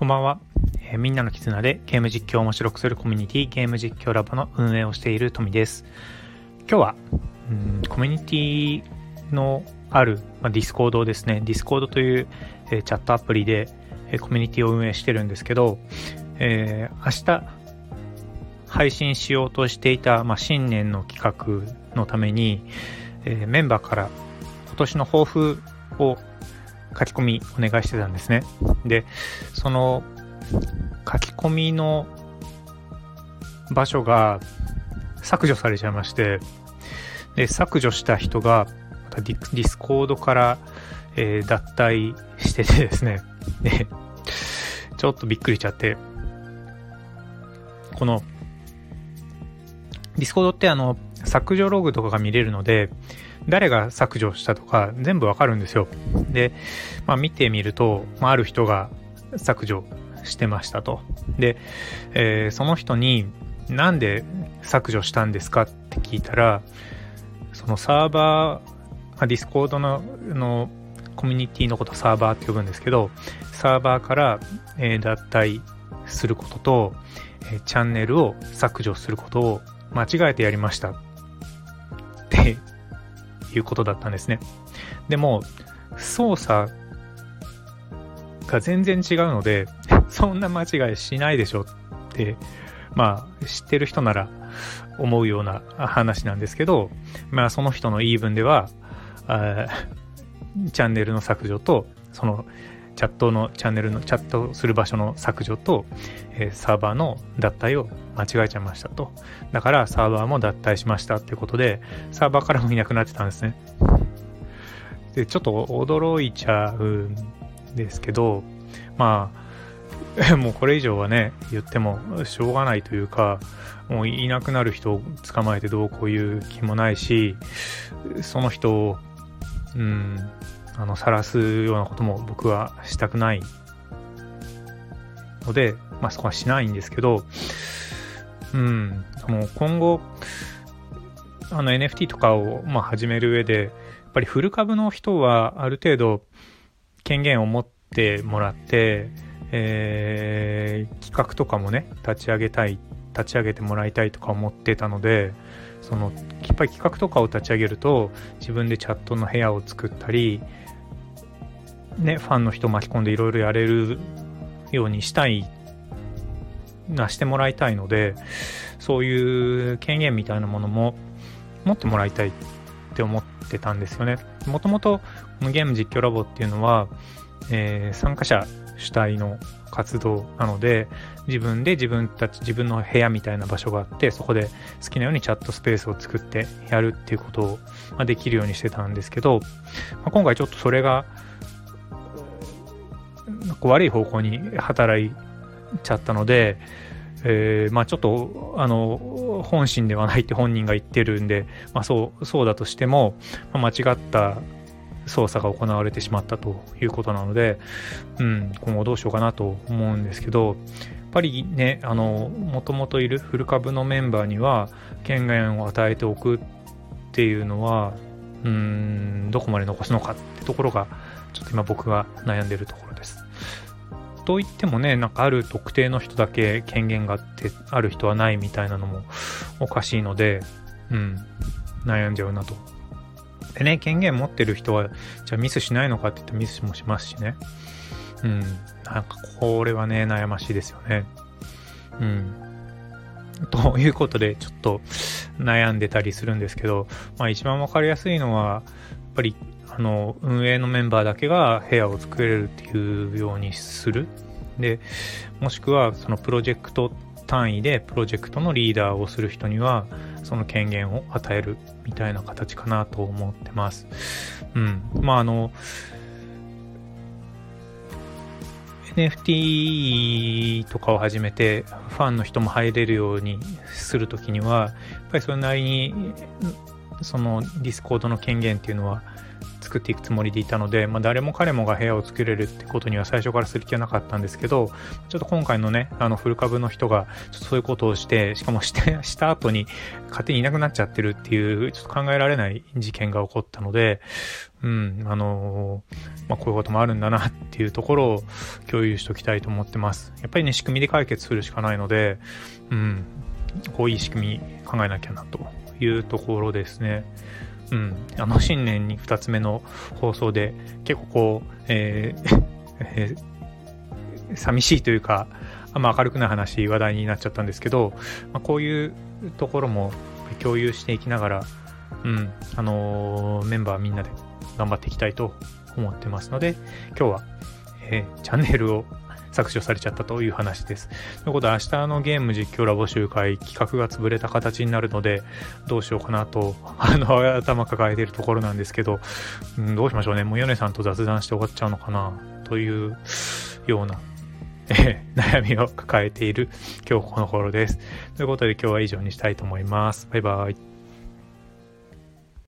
こんばんは、えー、みんなの絆でゲーム実況を面白くするコミュニティゲーム実況ラボの運営をしているトミです。今日は、うん、コミュニティのある、まあ、ディスコードですね。ディスコードという、えー、チャットアプリで、えー、コミュニティを運営してるんですけど、えー、明日配信しようとしていた、まあ、新年の企画のために、えー、メンバーから今年の抱負を書き込みお願いしてたんですね。で、その書き込みの場所が削除されちゃいまして、で削除した人がまたディスコードから、えー、脱退しててですね、で、ちょっとびっくりしちゃって、このディスコードってあの削除ログとかが見れるので、誰が削除したとか全部わかるんですよ。で、まあ見てみると、まあ、ある人が削除してましたと。で、えー、その人になんで削除したんですかって聞いたら、そのサーバー、ディスコードののコミュニティのことサーバーって呼ぶんですけど、サーバーから、えー、脱退することと、えー、チャンネルを削除することを間違えてやりましたっていうことだったんですね。でも、操作が全然違うので、そんな間違いしないでしょって、まあ、知ってる人なら思うような話なんですけど、まあ、その人の言い分では、チャンネルの削除と、そのチャットのチャンネルのチャットする場所の削除と、え、サーバーの脱退を間違えちゃいましたと。だからサーバーも脱退しましたってことで、サーバーからもいなくなってたんですね。で、ちょっと驚いちゃうんですけど、まあ、もうこれ以上はね、言ってもしょうがないというか、もういなくなる人を捕まえてどうこういう気もないし、その人を、うん、あの、晒すようなことも僕はしたくないので、まあそこはしないんですけど、うん、その今後、あの NFT とかをまあ始める上で、やっぱりフル株の人はある程度権限を持ってもらって、えー、企画とかもね、立ち上げたい、立ち上げてもらいたいとか思ってたので、その、やっぱり企画とかを立ち上げると、自分でチャットの部屋を作ったり、ね、ファンの人巻き込んでいろいろやれるようにしたいなしてもらいたいのでそういう権限みたいなものも持ってもらいたいって思ってたんですよね。もともとこのゲーム実況ラボっていうのは、えー、参加者主体の活動なので自分で自分たち自分の部屋みたいな場所があってそこで好きなようにチャットスペースを作ってやるっていうことを、ま、できるようにしてたんですけど、まあ、今回ちょっとそれが悪い方向に働いちゃったので、えー、まあちょっと、あの、本心ではないって本人が言ってるんで、まあそう、そうだとしても、まあ、間違った操作が行われてしまったということなので、うん、今後どうしようかなと思うんですけど、やっぱりね、あの、もともといるフル株のメンバーには権限を与えておくっていうのは、うん、どこまで残すのかってところが、ちょっと今僕が悩んでるところです。といってもね、なんかある特定の人だけ権限があって、ある人はないみたいなのもおかしいので、うん、悩んじゃうなと。でね、権限持ってる人は、じゃあミスしないのかって言ってミスもしますしね。うん、なんかこれはね、悩ましいですよね。うん。ということで、ちょっと悩んでたりするんですけど、まあ一番わかりやすいのは、やっぱりあの運営のメンバーだけが部屋を作れるっていうようにするでもしくはそのプロジェクト単位でプロジェクトのリーダーをする人にはその権限を与えるみたいな形かなと思ってます。うん。まああの NFT とかを始めてファンの人も入れるようにするときにはやっぱりそれなりにそのディスコードの権限っていうのは作っていくつもりでいたので、まあ、誰も彼もが部屋を作れるってことには最初からする気はなかったんですけど、ちょっと今回のね、あの、古株の人が、ちょっとそういうことをして、しかもして、した後に勝手にいなくなっちゃってるっていう、ちょっと考えられない事件が起こったので、うん、あのー、まあ、こういうこともあるんだなっていうところを共有しておきたいと思ってます。やっぱりね、仕組みで解決するしかないので、うん、こういい仕組み考えなきゃなというところですね。うん、あの新年に2つ目の放送で結構こう、えー えー、寂しいというか、あんま明るくない話、話題になっちゃったんですけど、まあ、こういうところも共有していきながら、うん、あのー、メンバーみんなで頑張っていきたいと思ってますので、今日は、えー、チャンネルを削除されちゃったという話です。ということで、明日のゲーム実況ラボ集会、企画が潰れた形になるので、どうしようかなと、あの、頭抱えているところなんですけど、うん、どうしましょうね。もう米さんと雑談して終わっちゃうのかな、というような、え悩みを抱えている今日この頃です。ということで今日は以上にしたいと思います。バイバイ。